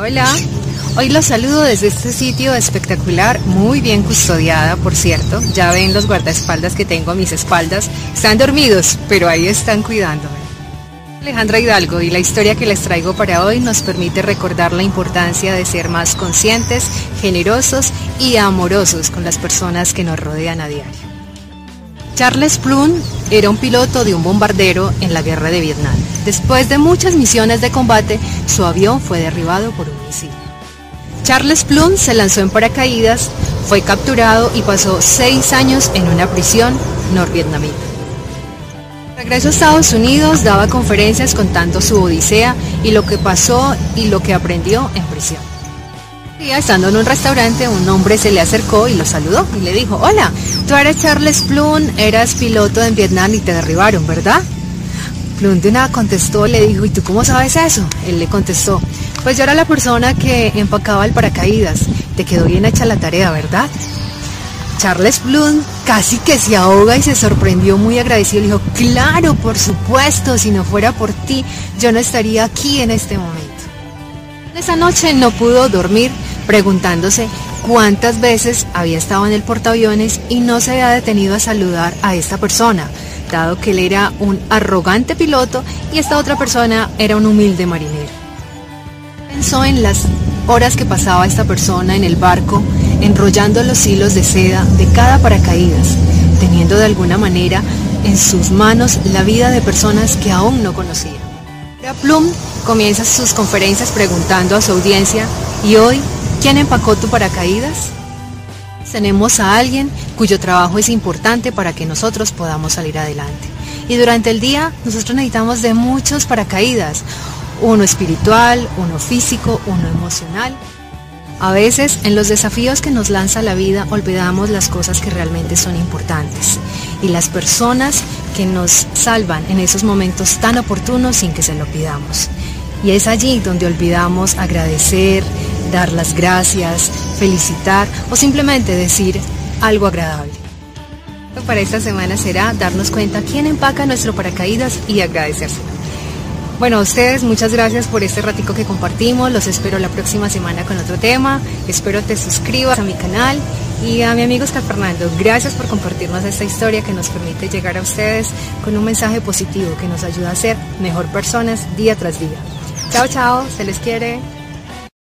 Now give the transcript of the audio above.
Hola, hoy los saludo desde este sitio espectacular, muy bien custodiada, por cierto. Ya ven los guardaespaldas que tengo a mis espaldas. Están dormidos, pero ahí están cuidándome. Alejandra Hidalgo y la historia que les traigo para hoy nos permite recordar la importancia de ser más conscientes, generosos y amorosos con las personas que nos rodean a diario. Charles Plum era un piloto de un bombardero en la guerra de Vietnam. Después de muchas misiones de combate, su avión fue derribado por un misil. Charles Plum se lanzó en paracaídas, fue capturado y pasó seis años en una prisión norvietnamita. Regresó a Estados Unidos, daba conferencias contando su odisea y lo que pasó y lo que aprendió en prisión estando en un restaurante, un hombre se le acercó y lo saludó y le dijo, hola, tú eres Charles Plum, eras piloto en Vietnam y te derribaron, ¿verdad? Plum de nada contestó, le dijo, ¿y tú cómo sabes eso? Él le contestó, pues yo era la persona que empacaba el paracaídas, te quedó bien hecha la tarea, ¿verdad? Charles Plum casi que se ahoga y se sorprendió muy agradecido. Le dijo, claro, por supuesto, si no fuera por ti, yo no estaría aquí en este momento. Esa noche no pudo dormir preguntándose cuántas veces había estado en el portaaviones y no se había detenido a saludar a esta persona, dado que él era un arrogante piloto y esta otra persona era un humilde marinero. Pensó en las horas que pasaba esta persona en el barco enrollando los hilos de seda de cada paracaídas, teniendo de alguna manera en sus manos la vida de personas que aún no conocía. Plum comienza sus conferencias preguntando a su audiencia, ¿y hoy ¿Quién empacó tu paracaídas? Tenemos a alguien cuyo trabajo es importante para que nosotros podamos salir adelante. Y durante el día nosotros necesitamos de muchos paracaídas, uno espiritual, uno físico, uno emocional. A veces en los desafíos que nos lanza la vida olvidamos las cosas que realmente son importantes y las personas que nos salvan en esos momentos tan oportunos sin que se lo pidamos. Y es allí donde olvidamos agradecer, dar las gracias, felicitar o simplemente decir algo agradable. Para esta semana será darnos cuenta quién empaca nuestro paracaídas y agradecerse. Bueno, a ustedes muchas gracias por este ratico que compartimos. Los espero la próxima semana con otro tema. Espero te suscribas a mi canal y a mi amigo Oscar Fernando. Gracias por compartirnos esta historia que nos permite llegar a ustedes con un mensaje positivo que nos ayuda a ser mejor personas día tras día. Chao, chao, se les quiere.